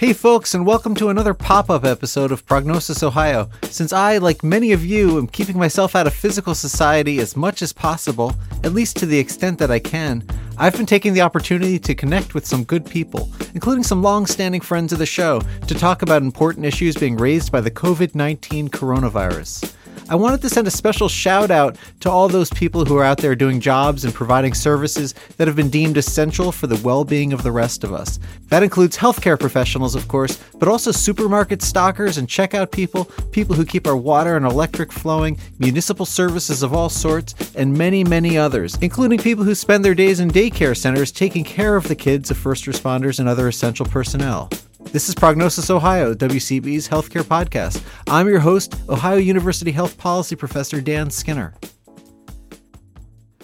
Hey, folks, and welcome to another pop up episode of Prognosis Ohio. Since I, like many of you, am keeping myself out of physical society as much as possible, at least to the extent that I can, I've been taking the opportunity to connect with some good people, including some long standing friends of the show, to talk about important issues being raised by the COVID 19 coronavirus. I wanted to send a special shout out to all those people who are out there doing jobs and providing services that have been deemed essential for the well being of the rest of us. That includes healthcare professionals, of course, but also supermarket stockers and checkout people, people who keep our water and electric flowing, municipal services of all sorts, and many, many others, including people who spend their days in daycare centers taking care of the kids of first responders and other essential personnel. This is Prognosis Ohio, WCB's healthcare podcast. I'm your host, Ohio University Health Policy Professor Dan Skinner.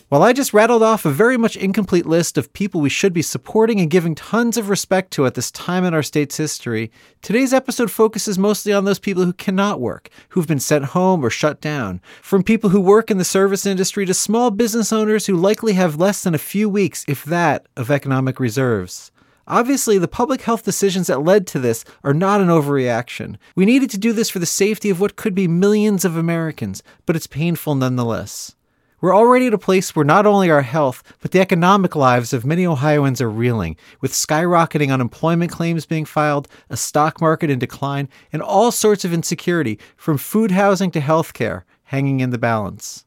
While I just rattled off a very much incomplete list of people we should be supporting and giving tons of respect to at this time in our state's history, today's episode focuses mostly on those people who cannot work, who've been sent home or shut down. From people who work in the service industry to small business owners who likely have less than a few weeks, if that, of economic reserves. Obviously, the public health decisions that led to this are not an overreaction. We needed to do this for the safety of what could be millions of Americans, but it's painful nonetheless. We're already at a place where not only our health, but the economic lives of many Ohioans are reeling, with skyrocketing unemployment claims being filed, a stock market in decline, and all sorts of insecurity, from food housing to health care, hanging in the balance.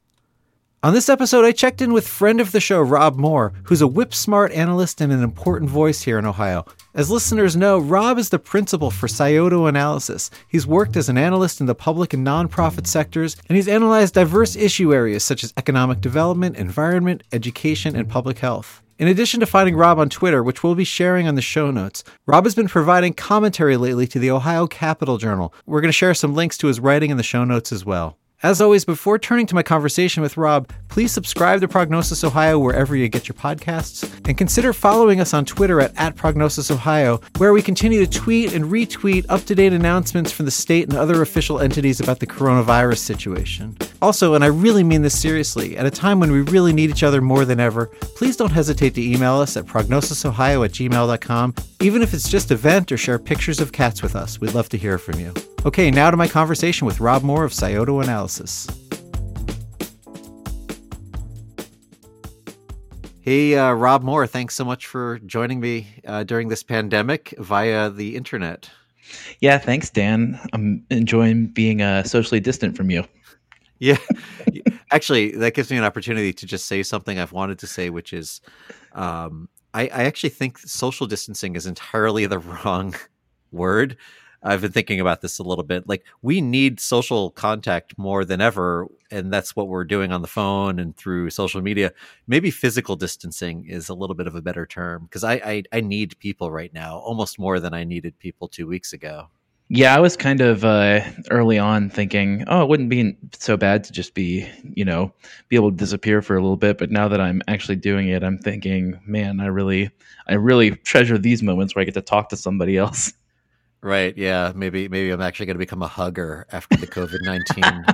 On this episode, I checked in with friend of the show, Rob Moore, who's a whip smart analyst and an important voice here in Ohio. As listeners know, Rob is the principal for Scioto Analysis. He's worked as an analyst in the public and nonprofit sectors, and he's analyzed diverse issue areas such as economic development, environment, education, and public health. In addition to finding Rob on Twitter, which we'll be sharing on the show notes, Rob has been providing commentary lately to the Ohio Capital Journal. We're going to share some links to his writing in the show notes as well. As always, before turning to my conversation with Rob, please subscribe to Prognosis Ohio wherever you get your podcasts, and consider following us on Twitter at, at Prognosis Ohio, where we continue to tweet and retweet up to date announcements from the state and other official entities about the coronavirus situation. Also, and I really mean this seriously, at a time when we really need each other more than ever, please don't hesitate to email us at prognosisohio at gmail.com, even if it's just a vent or share pictures of cats with us. We'd love to hear from you. Okay, now to my conversation with Rob Moore of Scioto Analysis. Hey, uh, Rob Moore, thanks so much for joining me uh, during this pandemic via the internet. Yeah, thanks, Dan. I'm enjoying being uh, socially distant from you. Yeah, actually, that gives me an opportunity to just say something I've wanted to say, which is um, I, I actually think social distancing is entirely the wrong word. I've been thinking about this a little bit. Like we need social contact more than ever, and that's what we're doing on the phone and through social media. Maybe physical distancing is a little bit of a better term because I, I, I need people right now almost more than I needed people two weeks ago. Yeah, I was kind of uh, early on thinking, oh, it wouldn't be so bad to just be, you know, be able to disappear for a little bit. But now that I'm actually doing it, I'm thinking, man, I really, I really treasure these moments where I get to talk to somebody else. Right. Yeah. Maybe maybe I'm actually going to become a hugger after the COVID nineteen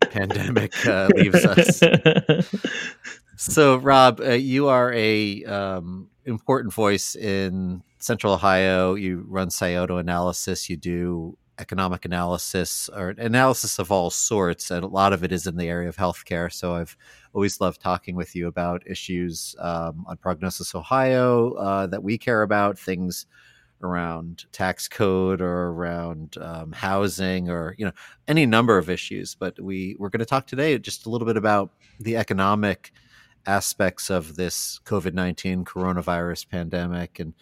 pandemic uh, leaves us. So, Rob, uh, you are a um, important voice in Central Ohio. You run Scioto analysis. You do economic analysis or analysis of all sorts, and a lot of it is in the area of healthcare. So, I've always loved talking with you about issues um, on Prognosis Ohio uh, that we care about, things around tax code or around um, housing or you know any number of issues but we we're going to talk today just a little bit about the economic aspects of this covid-19 coronavirus pandemic. And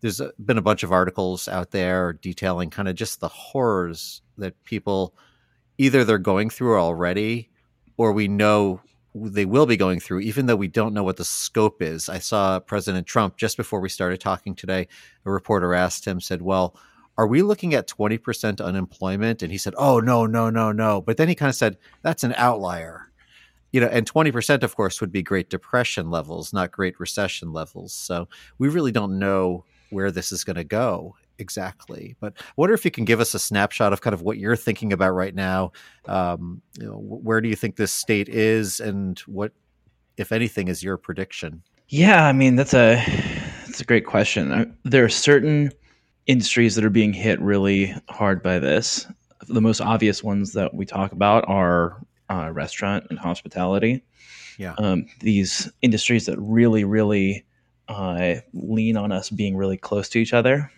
there's been a bunch of articles out there detailing kind of just the horrors that people either they're going through already or we know they will be going through, even though we don't know what the scope is. I saw President Trump just before we started talking today. A reporter asked him, said, Well, are we looking at 20% unemployment? And he said, Oh, no, no, no, no. But then he kind of said, That's an outlier. You know, and 20%, of course, would be Great Depression levels, not Great Recession levels. So we really don't know where this is going to go exactly. But I wonder if you can give us a snapshot of kind of what you're thinking about right now. Um, you know, where do you think this state is, and what, if anything, is your prediction? Yeah, I mean that's a that's a great question. There are certain industries that are being hit really hard by this. The most obvious ones that we talk about are uh, restaurant and hospitality. Yeah. Um, these industries that really, really uh, lean on us being really close to each other.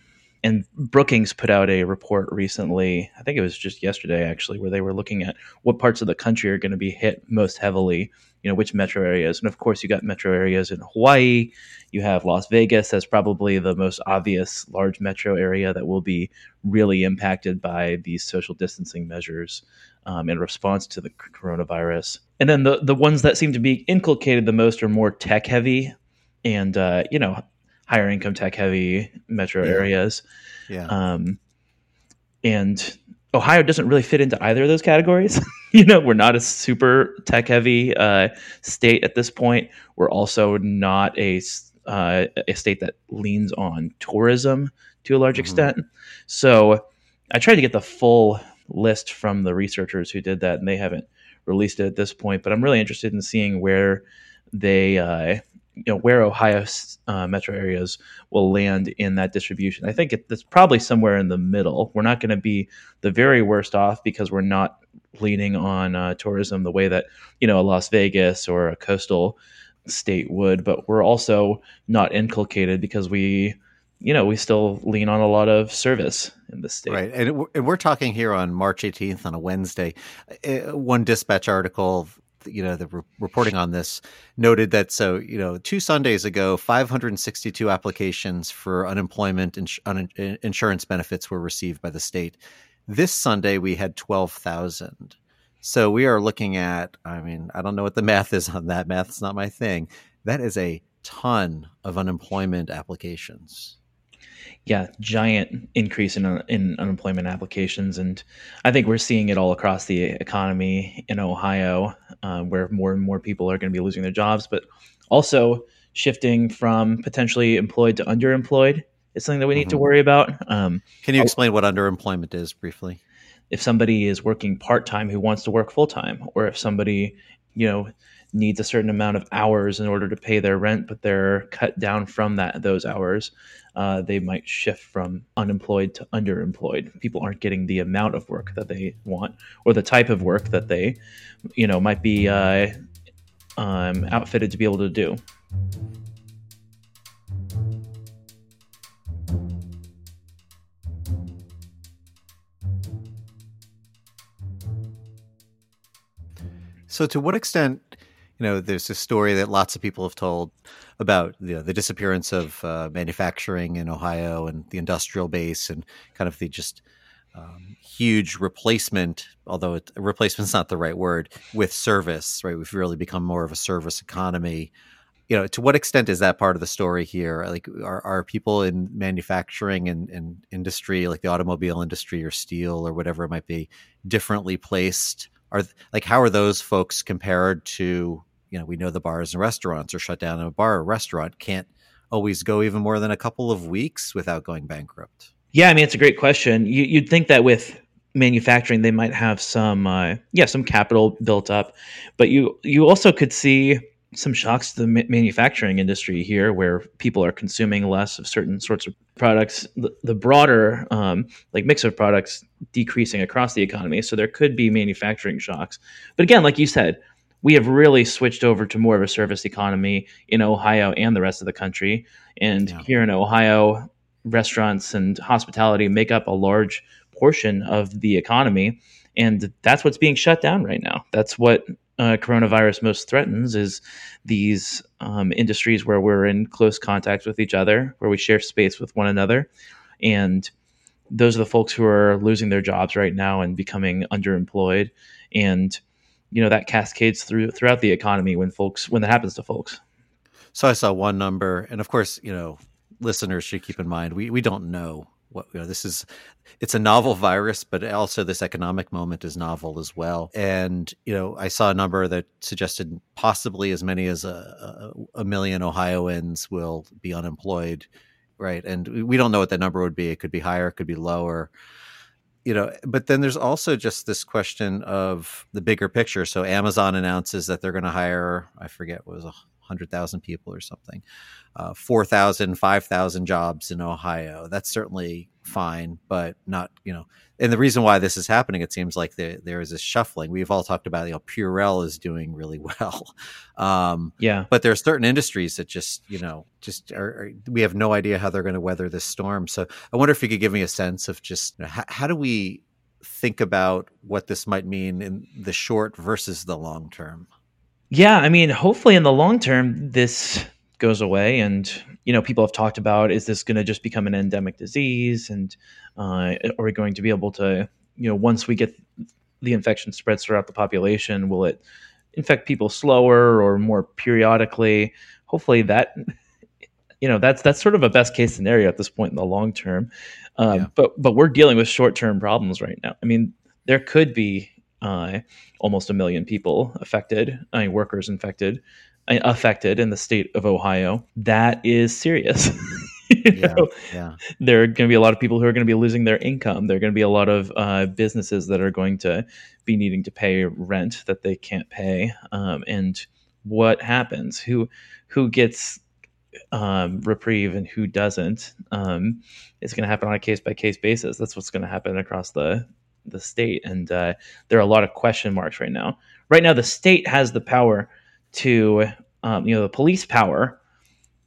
And Brookings put out a report recently, I think it was just yesterday actually, where they were looking at what parts of the country are going to be hit most heavily, you know, which metro areas. And of course, you got metro areas in Hawaii, you have Las Vegas, that's probably the most obvious large metro area that will be really impacted by these social distancing measures um, in response to the coronavirus. And then the, the ones that seem to be inculcated the most are more tech heavy and, uh, you know, higher income tech heavy metro Yeah. areas. Yeah. Um, and Ohio doesn't really fit into either of those categories. you know, we're not a super tech heavy uh, state at this point. We're also not a uh, a state that leans on tourism to a large Mhm. extent. So I tried to get the full list from the researchers who did that, and they haven't released it at this point. But I'm really interested in seeing where they, uh, you know, where Ohio's uh, metro areas will land in that distribution. I think it, it's probably somewhere in the middle. We're not going to be the very worst off because we're not leaning on uh, tourism the way that you know a Las Vegas or a coastal state would, but we're also not inculcated because we, you know, we still lean on a lot of service in the state. Right, and, we're talking here on March 18th on a Wednesday. Uh, One dispatch article, you know, the re- reporting on this noted that so you know two Sundays ago, 562 applications for unemployment ins- un- insurance benefits were received by the state. This Sunday, we had 12,000. So we are looking at. I mean, I don't know what the math is on that. Math's not my thing. That is a ton of unemployment applications. Yeah, giant increase in in unemployment applications, and I think we're seeing it all across the economy in Ohio, uh, where more and more people are going to be losing their jobs, but also shifting from potentially employed to underemployed is something that we need to Mhm. worry about. Um, Can you explain what underemployment is briefly? if somebody is working part time who wants to work full time, or if somebody, you know, needs a certain amount of hours in order to pay their rent, but they're cut down from that those hours, uh, they might shift from unemployed to underemployed. People aren't getting the amount of work that they want, or the type of work that they, you know, might be uh, um, outfitted to be able to do. So, to what extent, you know, there's this story that lots of people have told about you know, the disappearance of uh, manufacturing in Ohio and the industrial base, and kind of the just um, huge replacement. Although it, replacement's not the right word, with service, right? We've really become more of a service economy. You know, to what extent is that part of the story here? Like, are, are people in manufacturing and, and industry, like the automobile industry or steel or whatever it might be, differently placed? are like how are those folks compared to you know we know the bars and restaurants are shut down and a bar or restaurant can't always go even more than a couple of weeks without going bankrupt Yeah, I mean it's a great question. You, you'd think that with manufacturing they might have some, uh, yeah, some capital built up, but you you also could see some shocks to the ma- manufacturing industry here, where people are consuming less of certain sorts of products. The, the broader um, like mix of products decreasing across the economy, so there could be manufacturing shocks. But again, like you said, we have really switched over to more of a service economy in Ohio and the rest of the country. And Yeah. here in Ohio, restaurants and hospitality make up a large portion of the economy and that's what's being shut down right now that's what uh, coronavirus most threatens is these um, industries where we're in close contact with each other where we share space with one another and those are the folks who are losing their jobs right now and becoming underemployed and you know that cascades through throughout the economy when folks when that happens to folks. So i saw one number and of course you know listeners should keep in mind we, we don't know what you know this is it's a novel virus but also this economic moment is novel as well. And you know i saw a number that suggested possibly as many as a, a, a million ohioans will be unemployed right? And we don't know what that number would be. It could be higher it could be lower you know but then there's also just this question of the bigger picture. So amazon announces that they're going to hire i forget what was 100,000 people or something. Uh, 4,000, 5,000 jobs in Ohio. That's certainly fine, but not, you know, and the reason why this is happening, it seems like there, there is a shuffling. We've all talked about, you know, Purell is doing really well. Um, yeah. But there are certain industries that just, you know, just are, are we have no idea how they're going to weather this storm. So I wonder if you could give me a sense of just you know, how, how do we think about what this might mean in the short versus the long term? Yeah, I mean, hopefully in the long term, this goes away. And, you know, people have talked about is this going to just become an endemic disease? And uh, are we going to be able to, you know, once we get the infection spreads throughout the population, will it infect people slower or more periodically? Hopefully that. You know that's that's sort of a best case scenario at this point in the long term, um, yeah. but but we're dealing with short term problems right now. I mean, there could be uh, almost a million people affected, I mean, workers infected, affected in the state of Ohio. That is serious. yeah, yeah. There are going to be a lot of people who are going to be losing their income. There are going to be a lot of uh, businesses that are going to be needing to pay rent that they can't pay. Um, and what happens? Who who gets um, reprieve and who doesn't? Um, it's going to happen on a case by case basis. That's what's going to happen across the the state, and uh, there are a lot of question marks right now. Right now, the state has the power to, um, you know, the police power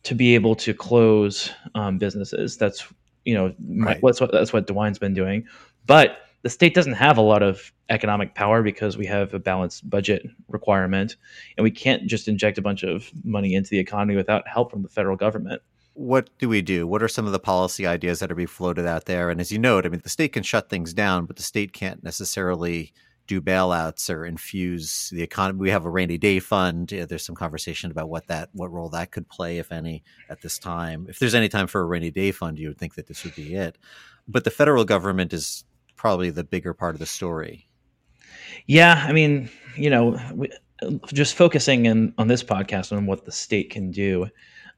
to be able to close um, businesses. That's you know, right. what's what that's what DeWine's been doing, but the state doesn't have a lot of economic power because we have a balanced budget requirement, and we can't just inject a bunch of money into the economy without help from the federal government what do we do? What are some of the policy ideas that are being floated out there? And as you note, I mean, the state can shut things down, but the state can't necessarily do bailouts or infuse the economy. We have a rainy day fund. There's some conversation about what that, what role that could play, if any, at this time. If there's any time for a rainy day fund, you would think that this would be it. But the federal government is probably the bigger part of the story. Yeah, I mean, you know, we, just focusing in on this podcast on what the state can do.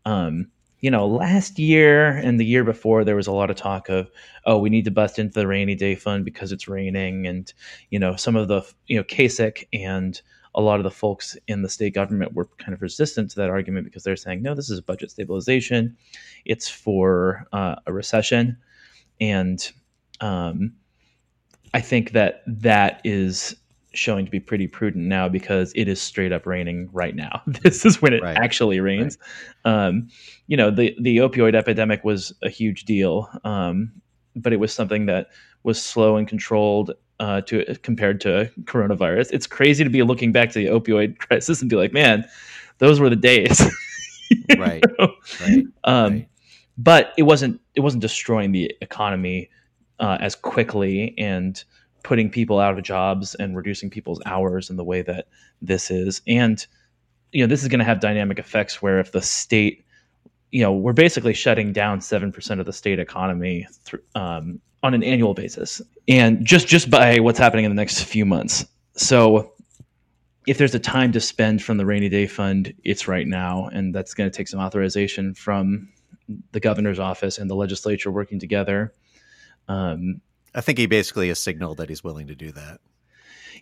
Um, you know, last year and the year before, there was a lot of talk of, oh, we need to bust into the rainy day fund because it's raining. And, you know, some of the, you know, Kasich and a lot of the folks in the state government were kind of resistant to that argument because they're saying, no, this is budget stabilization. It's for uh, a recession. And um, I think that that is showing to be pretty prudent now because it is straight up raining right now. this is when it right. actually rains. Right. Um, you know, the the opioid epidemic was a huge deal, um, but it was something that was slow and controlled uh, to compared to coronavirus. It's crazy to be looking back to the opioid crisis and be like, man, those were the days. right. Right. Um, right. But it wasn't it wasn't destroying the economy uh, as quickly and putting people out of jobs and reducing people's hours in the way that this is. And, you know, this is going to have dynamic effects where if the state, you know, we're basically shutting down 7% of the state economy through, um, on an annual basis and just, just by what's happening in the next few months. So if there's a time to spend from the rainy day fund, it's right now. And that's going to take some authorization from the governor's office and the legislature working together. Um, I think he basically has signaled that he's willing to do that.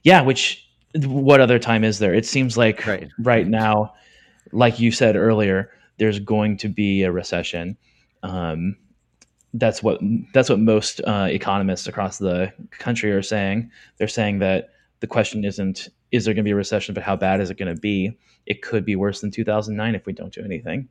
Yeah, which what other time is there? It seems like right, right now, like you said earlier, there's going to be a recession. Um, that's what that's what most uh, economists across the country are saying. They're saying that the question isn't is there going to be a recession, but how bad is it going to be? It could be worse than 2009 if we don't do anything.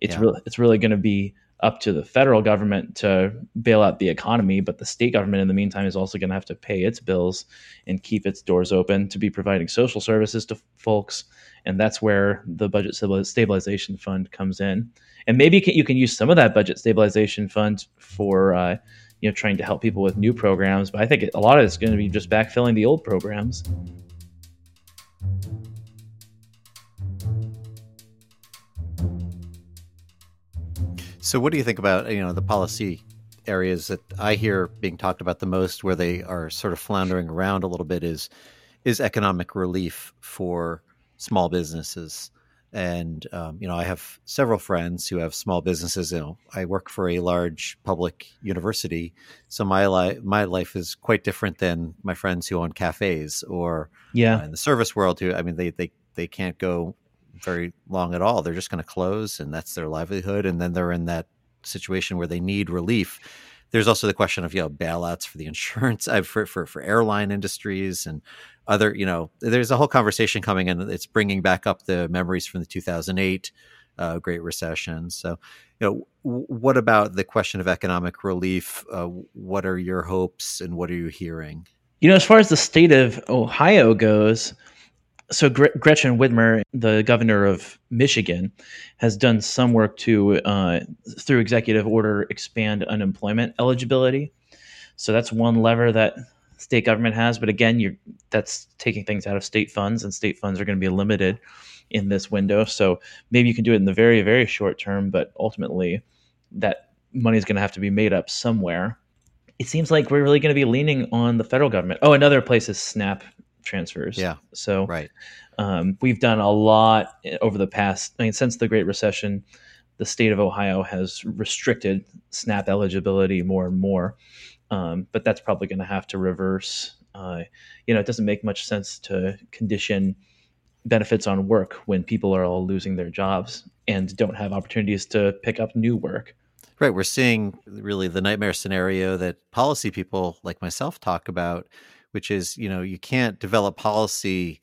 It's yeah. really it's really going to be up to the federal government to bail out the economy, but the state government in the meantime is also going to have to pay its bills and keep its doors open to be providing social services to folks. And that's where the budget stabilization fund comes in. And maybe you can use some of that budget stabilization fund for uh, you know trying to help people with new programs. But I think a lot of it's going to be just backfilling the old programs. So, what do you think about you know the policy areas that I hear being talked about the most, where they are sort of floundering around a little bit, is is economic relief for small businesses. And um, you know, I have several friends who have small businesses. You know, I work for a large public university, so my life my life is quite different than my friends who own cafes or yeah uh, in the service world. Who I mean, they they they can't go very long at all. They're just going to close, and that's their livelihood. And then they're in that situation where they need relief. There's also the question of you know bailouts for the insurance uh, for, for for airline industries and other you know there's a whole conversation coming and it's bringing back up the memories from the 2008 uh, Great Recession. So you know what about the question of economic relief? Uh, what are your hopes and what are you hearing? You know, as far as the state of Ohio goes, so Gretchen Whitmer, the governor of Michigan, has done some work to, uh, through executive order, expand unemployment eligibility. So that's one lever that state government has. But again, you that's taking things out of state funds, and state funds are going to be limited in this window. So maybe you can do it in the very, very short term, but ultimately, that money is going to have to be made up somewhere. It seems like we're really going to be leaning on the federal government. Oh, another place is SNAP transfers. Yeah. So right. Um, we've done a lot over the past. I mean, since the Great Recession, the state of Ohio has restricted SNAP eligibility more and more. Um, but that's probably going to have to reverse. Uh, you know, it doesn't make much sense to condition benefits on work when people are all losing their jobs and don't have opportunities to pick up new work. Right. We're seeing really the nightmare scenario that policy people like myself talk about which is you know you can't develop policy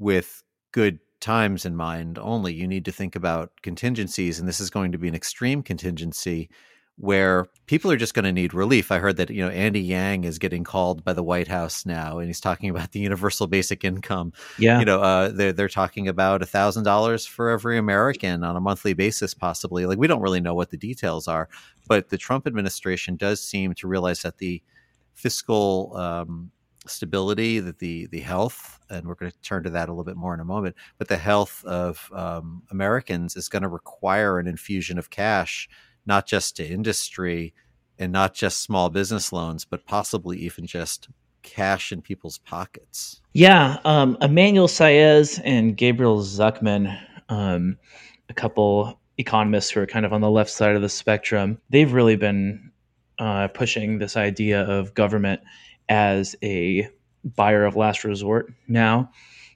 with good times in mind only you need to think about contingencies and this is going to be an extreme contingency where people are just going to need relief. I heard that you know Andy Yang is getting called by the White House now, and he's talking about the universal basic income. Yeah, you know, uh, they're they're talking about a thousand dollars for every American on a monthly basis, possibly. Like we don't really know what the details are, but the Trump administration does seem to realize that the fiscal um, stability, that the the health, and we're going to turn to that a little bit more in a moment, but the health of um, Americans is going to require an infusion of cash, not just to industry and not just small business loans, but possibly even just cash in people's pockets. Yeah, um, Emmanuel Saez and Gabriel Zucman, um, a couple economists who are kind of on the left side of the spectrum, they've really been uh, pushing this idea of government as a buyer of last resort now.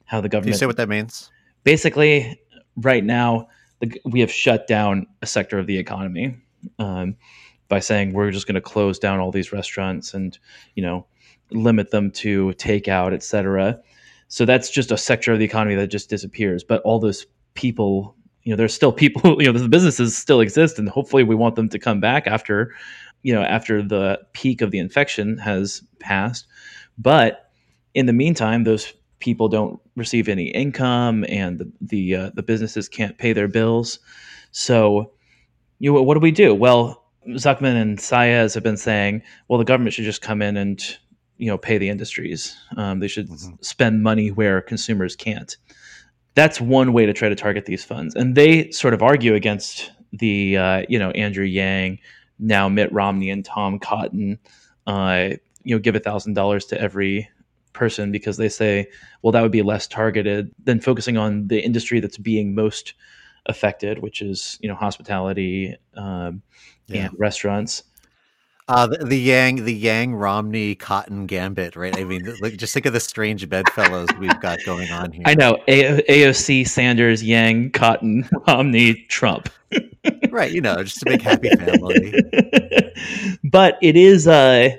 How the government. Can you say what that means? Basically, right now, the, we have shut down a sector of the economy um, by saying we're just going to close down all these restaurants and, you know, limit them to takeout, et cetera. So that's just a sector of the economy that just disappears. But all those people, you know, there's still people, you know, the businesses still exist, and hopefully we want them to come back after you know after the peak of the infection has passed. But in the meantime those people don't receive any income and the the, uh, the businesses can't pay their bills. So you know, what do we do? Well zucman and saez have been saying well the government should just come in and you know pay the industries. Um, they should mm-hmm. spend money where consumers can't. That's one way to try to target these funds. And they sort of argue against the uh, you know andrew yang now Mitt Romney and Tom Cotton, uh, you know, give a thousand dollars to every person because they say, well, that would be less targeted than focusing on the industry that's being most affected, which is you know hospitality um, yeah. and restaurants. Uh, the, the, Yang, the Yang Romney Cotton Gambit, right? I mean, like, just think of the strange bedfellows we've got going on here. I know A- AOC, Sanders, Yang, Cotton, Romney, Trump. right, you know, just a big happy family. but it is, uh,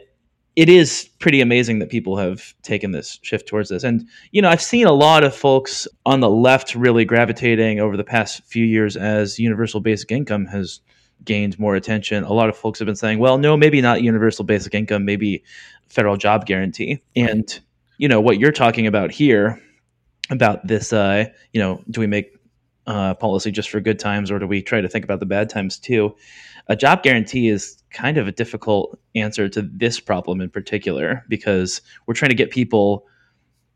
it is pretty amazing that people have taken this shift towards this. And, you know, I've seen a lot of folks on the left really gravitating over the past few years as universal basic income has gained more attention. A lot of folks have been saying, well, no, maybe not universal basic income, maybe federal job guarantee. And, you know, what you're talking about here about this, uh, you know, do we make uh, policy just for good times or do we try to think about the bad times too? A job guarantee is kind of a difficult answer to this problem in particular because we're trying to get people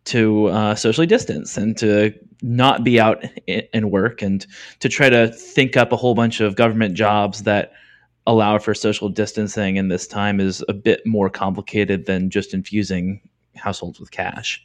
to uh, socially distance and to not be out and work and to try to think up a whole bunch of government jobs that allow for social distancing in this time is a bit more complicated than just infusing households with cash.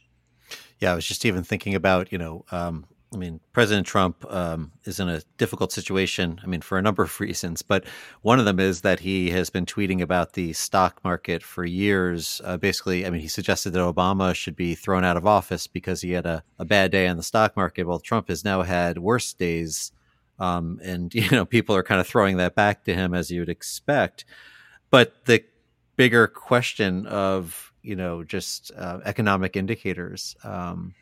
Yeah, I was just even thinking about, you know, um, I mean, President Trump um, is in a difficult situation. I mean, for a number of reasons, but one of them is that he has been tweeting about the stock market for years. Uh, basically, I mean, he suggested that Obama should be thrown out of office because he had a, a bad day on the stock market. Well, Trump has now had worse days, um, and you know, people are kind of throwing that back to him as you would expect. But the bigger question of you know just uh, economic indicators. Um,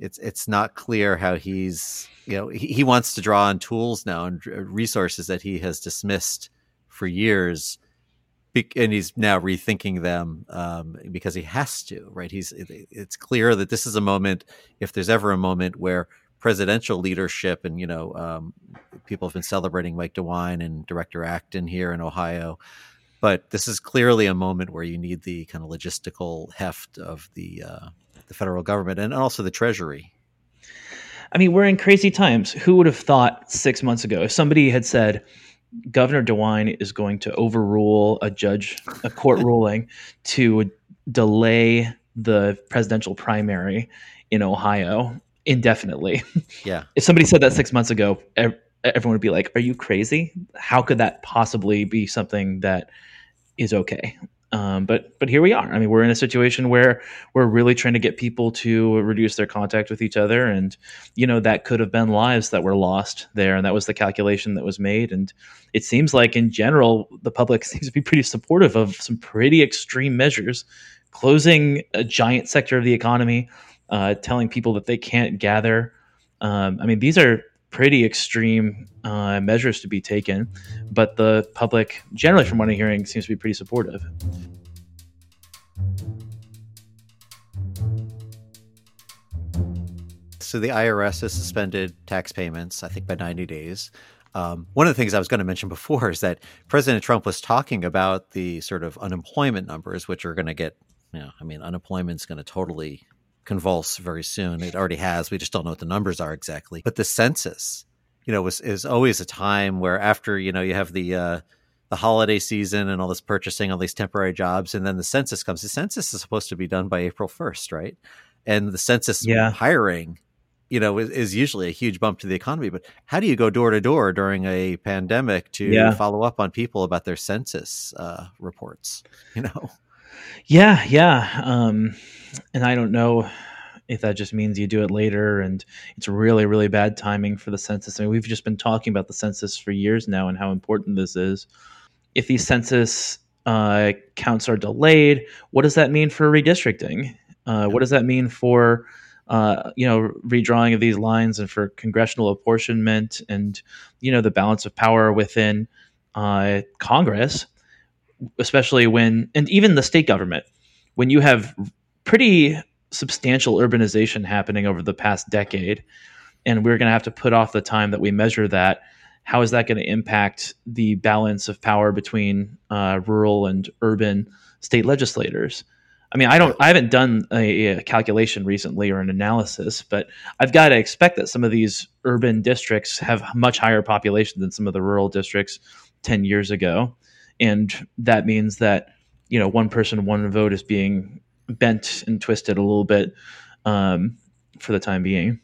it's it's not clear how he's you know he, he wants to draw on tools now and resources that he has dismissed for years and he's now rethinking them um, because he has to right? He's it's clear that this is a moment if there's ever a moment where presidential leadership and you know um, people have been celebrating mike dewine and director acton here in ohio but this is clearly a moment where you need the kind of logistical heft of the uh, the federal government and also the Treasury. I mean, we're in crazy times. Who would have thought six months ago if somebody had said Governor DeWine is going to overrule a judge, a court ruling to delay the presidential primary in Ohio indefinitely? Yeah. if somebody said that six months ago, everyone would be like, "Are you crazy? How could that possibly be something that is okay?" Um, but but here we are. I mean, we're in a situation where we're really trying to get people to reduce their contact with each other, and you know that could have been lives that were lost there, and that was the calculation that was made. And it seems like, in general, the public seems to be pretty supportive of some pretty extreme measures, closing a giant sector of the economy, uh, telling people that they can't gather. Um, I mean, these are pretty extreme uh, measures to be taken, but the public, generally, from what I'm hearing, seems to be pretty supportive. So the IRS has suspended tax payments, I think, by 90 days. Um, one of the things I was going to mention before is that President Trump was talking about the sort of unemployment numbers, which are going to get, you know, I mean, unemployment's going to totally convulse very soon. It already has. We just don't know what the numbers are exactly. But the census, you know, was is always a time where after you know you have the uh, the holiday season and all this purchasing, all these temporary jobs, and then the census comes. The census is supposed to be done by April first, right? And the census yeah. hiring, you know, is, is, usually a huge bump to the economy. But how do you go door to door during a pandemic to yeah. follow up on people about their census uh, reports? You know. Yeah, yeah. Um, and I don't know if that just means you do it later and it's really, really bad timing for the census. I mean, we've just been talking about the census for years now and how important this is. If these census uh, counts are delayed, what does that mean for redistricting? Uh, what does that mean for uh, you know redrawing of these lines and for congressional apportionment and you know the balance of power within uh, Congress? Especially when, and even the state government, when you have pretty substantial urbanization happening over the past decade, and we're going to have to put off the time that we measure that. How is that going to impact the balance of power between uh, rural and urban state legislators? I mean, I don't, I haven't done a, a, calculation recently or an analysis, but I've got to expect that some of these urban districts have much higher population than some of the rural districts 10 years ago and that means that you know one person one vote is being bent and twisted a little bit um, for the time being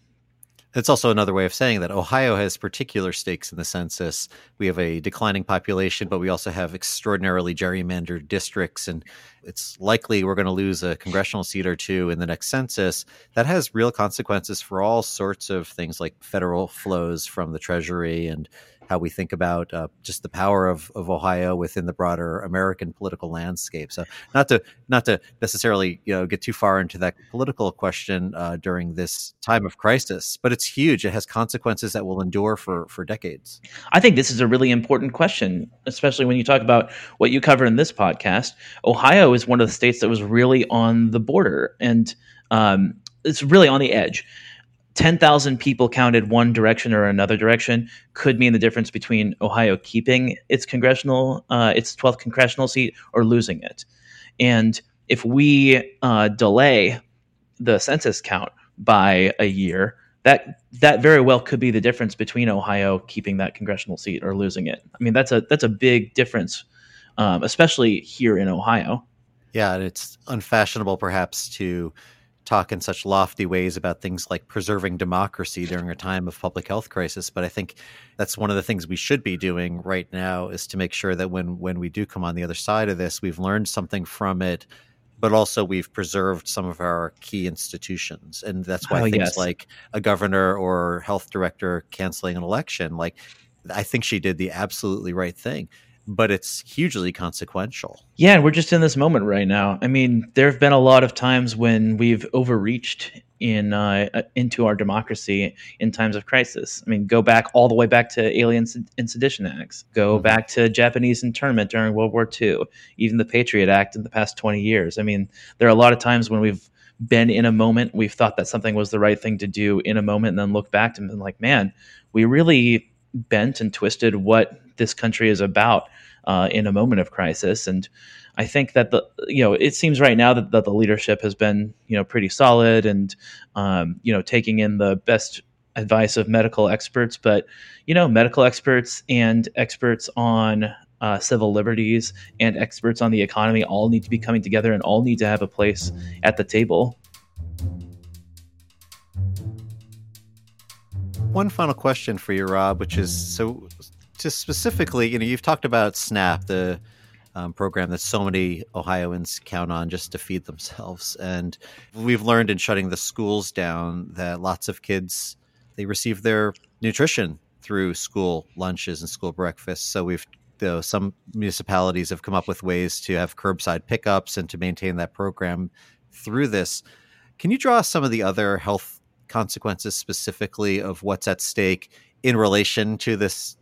it's also another way of saying that Ohio has particular stakes in the census. We have a declining population, but we also have extraordinarily gerrymandered districts. And it's likely we're going to lose a congressional seat or two in the next census. That has real consequences for all sorts of things like federal flows from the Treasury and how we think about uh, just the power of, of Ohio within the broader American political landscape. So not to not to necessarily you know get too far into that political question uh, during this time of crisis, but it's huge. It has consequences that will endure for for decades. I think this is a really important question, especially when you talk about what you cover in this podcast. Ohio is one of the states that was really on the border and um, it's really on the edge 10,000 people counted one direction or another direction could mean the difference between Ohio keeping its congressional, uh, its 12th congressional seat or losing it. And if we uh, delay the census count by a year, that that very well could be the difference between Ohio keeping that congressional seat or losing it. I mean, that's a that's a big difference, um, especially here in Ohio. Yeah, and it's unfashionable perhaps to talk in such lofty ways about things like preserving democracy during a time of public health crisis but i think that's one of the things we should be doing right now is to make sure that when when we do come on the other side of this we've learned something from it but also we've preserved some of our key institutions and that's why oh, things yes. like a governor or health director canceling an election like i think she did the absolutely right thing but it's hugely consequential. Yeah, and we're just in this moment right now. I mean, there have been a lot of times when we've overreached in uh, uh into our democracy in times of crisis. I mean, go back all the way back to Alien and Sedition Acts. Go mm-hmm. back to Japanese internment during World War II. Even the Patriot Act in the past twenty years. I mean, there are a lot of times when we've been in a moment, we've thought that something was the right thing to do in a moment, and then look back and been like, man, we really bent and twisted what this country is about uh, in a moment of crisis. And I think that the you know it seems right now that, that the leadership has been you know pretty solid and um, you know taking in the best advice of medical experts, but you know medical experts and experts on uh, civil liberties and experts on the economy all need to be coming together and all need to have a place at the table. One final question for you, Rob, which is so just specifically, you know, you've talked about SNAP, the um, program that so many Ohioans count on just to feed themselves, and we've learned in shutting the schools down that lots of kids they receive their nutrition through school lunches and school breakfasts. So we've though some municipalities have come up with ways to have curbside pickups and to maintain that program through this. Can you draw some of the other health consequences specifically of what's at stake in relation to this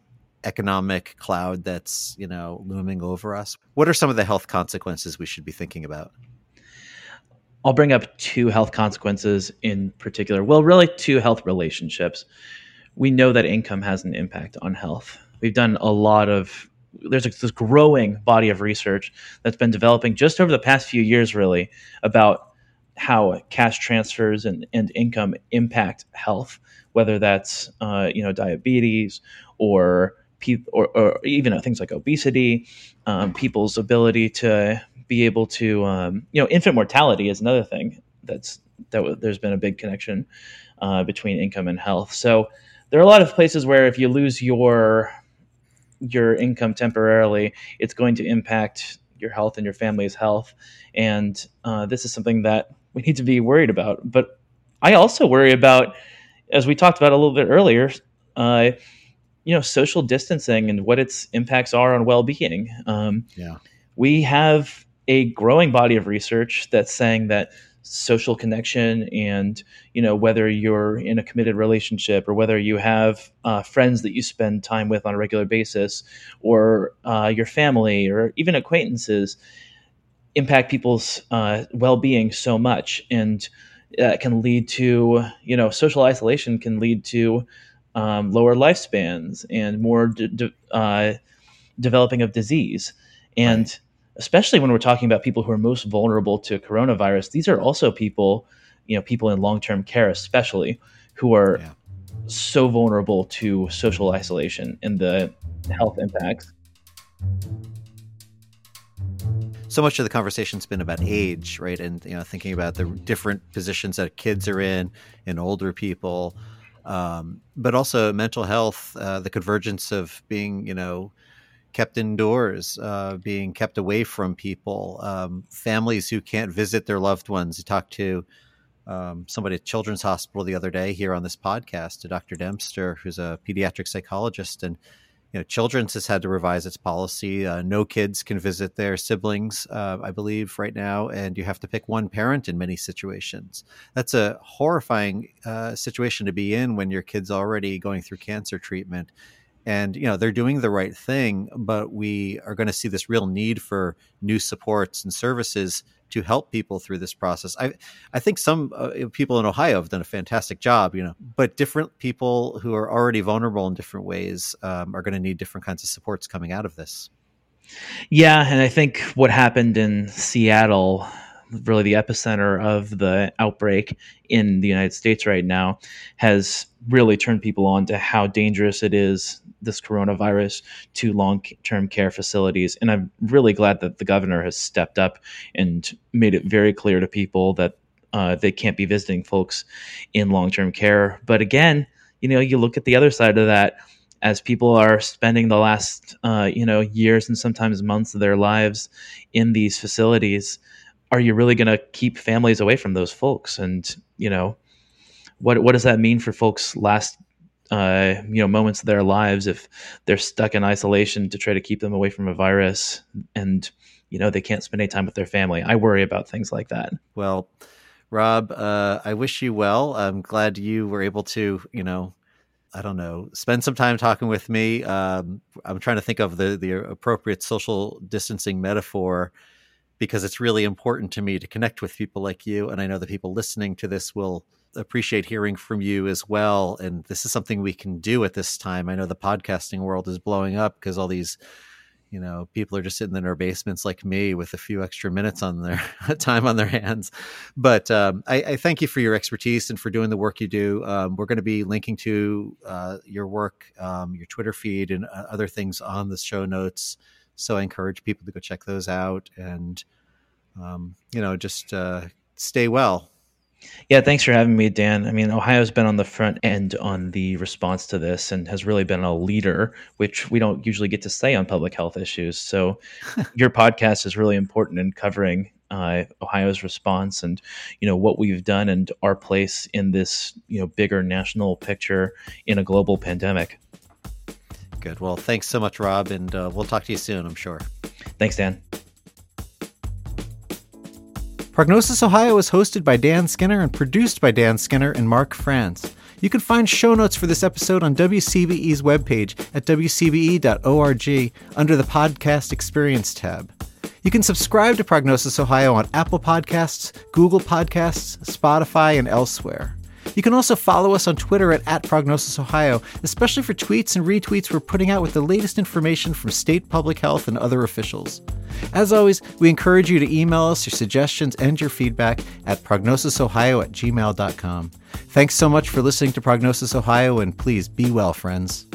economic cloud that's you know looming over us? What are some of the health consequences we should be thinking about? I'll bring up two health consequences in particular. Well really two health relationships. We know that income has an impact on health. We've done a lot of there's this growing body of research that's been developing just over the past few years really about how cash transfers and, and income impact health whether that's uh, you know diabetes or or, or, even things like obesity, um, people's ability to be able to, um, you know, infant mortality is another thing that's that w- there's been a big connection uh, between income and health. So there are a lot of places where if you lose your your income temporarily, it's going to impact your health and your family's health, and uh, this is something that we need to be worried about. But I also worry about, as we talked about a little bit earlier. Uh, you know social distancing and what its impacts are on well-being um, yeah we have a growing body of research that's saying that social connection and you know whether you're in a committed relationship or whether you have uh, friends that you spend time with on a regular basis or uh, your family or even acquaintances impact people's uh, well-being so much and that can lead to you know social isolation can lead to um, lower lifespans and more de- de- uh, developing of disease. And right. especially when we're talking about people who are most vulnerable to coronavirus, these are also people, you know, people in long term care, especially who are yeah. so vulnerable to social isolation and the health impacts. So much of the conversation's been about age, right? And you know, thinking about the different positions that kids are in and older people um, but also mental health, uh, the convergence of being, you know, kept indoors, uh, being kept away from people, um, families who can't visit their loved ones. You talked to um, somebody at Children's Hospital the other day here on this podcast, to Dr. Dempster, who's a pediatric psychologist, and you know, Children's has had to revise its policy. Uh, no kids can visit their siblings, uh, I believe, right now, and you have to pick one parent in many situations. That's a horrifying uh, situation to be in when your kid's already going through cancer treatment. And you know they're doing the right thing, but we are going to see this real need for new supports and services to help people through this process. I I think some uh, people in Ohio have done a fantastic job, you know, but different people who are already vulnerable in different ways um, are going to need different kinds of supports coming out of this. Yeah, and I think what happened in Seattle really the epicenter of the outbreak in the United States right now has really turned people on to how dangerous it is this coronavirus to long term care facilities. And I'm really glad that the governor has stepped up and made it very clear to people that uh, they can't be visiting folks in long term care. But again, you know, you look at the other side of that as people are spending the last uh, you know years and sometimes months of their lives in these facilities are you really going to keep families away from those folks and you know what what does that mean for folks last uh, you know moments of their lives if they're stuck in isolation to try to keep them away from a virus and you know they can't spend any time with their family. I worry about things like that. Well rob uh, i wish you well. I'm glad you were able to you know I don't know, spend some time talking with me. Um, I'm trying to think of the the appropriate social distancing metaphor because it's really important to me to connect with people like you, and I know the people listening to this will appreciate hearing from you as well. And this is something we can do at this time. I know the podcasting world is blowing up because all these you know people are just sitting in their basements like me with a few extra minutes on their time on their hands but um, I, I, thank you for your expertise and for doing the work you do um, we're going to be linking to uh, your work um, your twitter feed and uh, other things on the show notes so i encourage people to go check those out and um, you know just uh, stay well yeah, thanks for having me, Dan. I mean, Ohio's been on the front end on the response to this and has really been a leader, which we don't usually get to say on public health issues. So, your podcast is really important in covering uh, Ohio's response and you know what we've done and our place in this you know bigger national picture in a global pandemic. Good. Well, thanks so much, Rob, and uh, we'll talk to you soon. I'm sure. Thanks, Dan. Prognosis Ohio is hosted by Dan Skinner and produced by Dan Skinner and Mark France. You can find show notes for this episode on WCBE's webpage at wcbe.org under the Podcast Experience tab. You can subscribe to Prognosis Ohio on Apple Podcasts, Google Podcasts, Spotify, and elsewhere. You can also follow us on Twitter at, at Prognosis Ohio, especially for tweets and retweets we're putting out with the latest information from state public health and other officials. As always, we encourage you to email us your suggestions and your feedback at prognosisohio at gmail.com. Thanks so much for listening to Prognosis Ohio, and please be well, friends.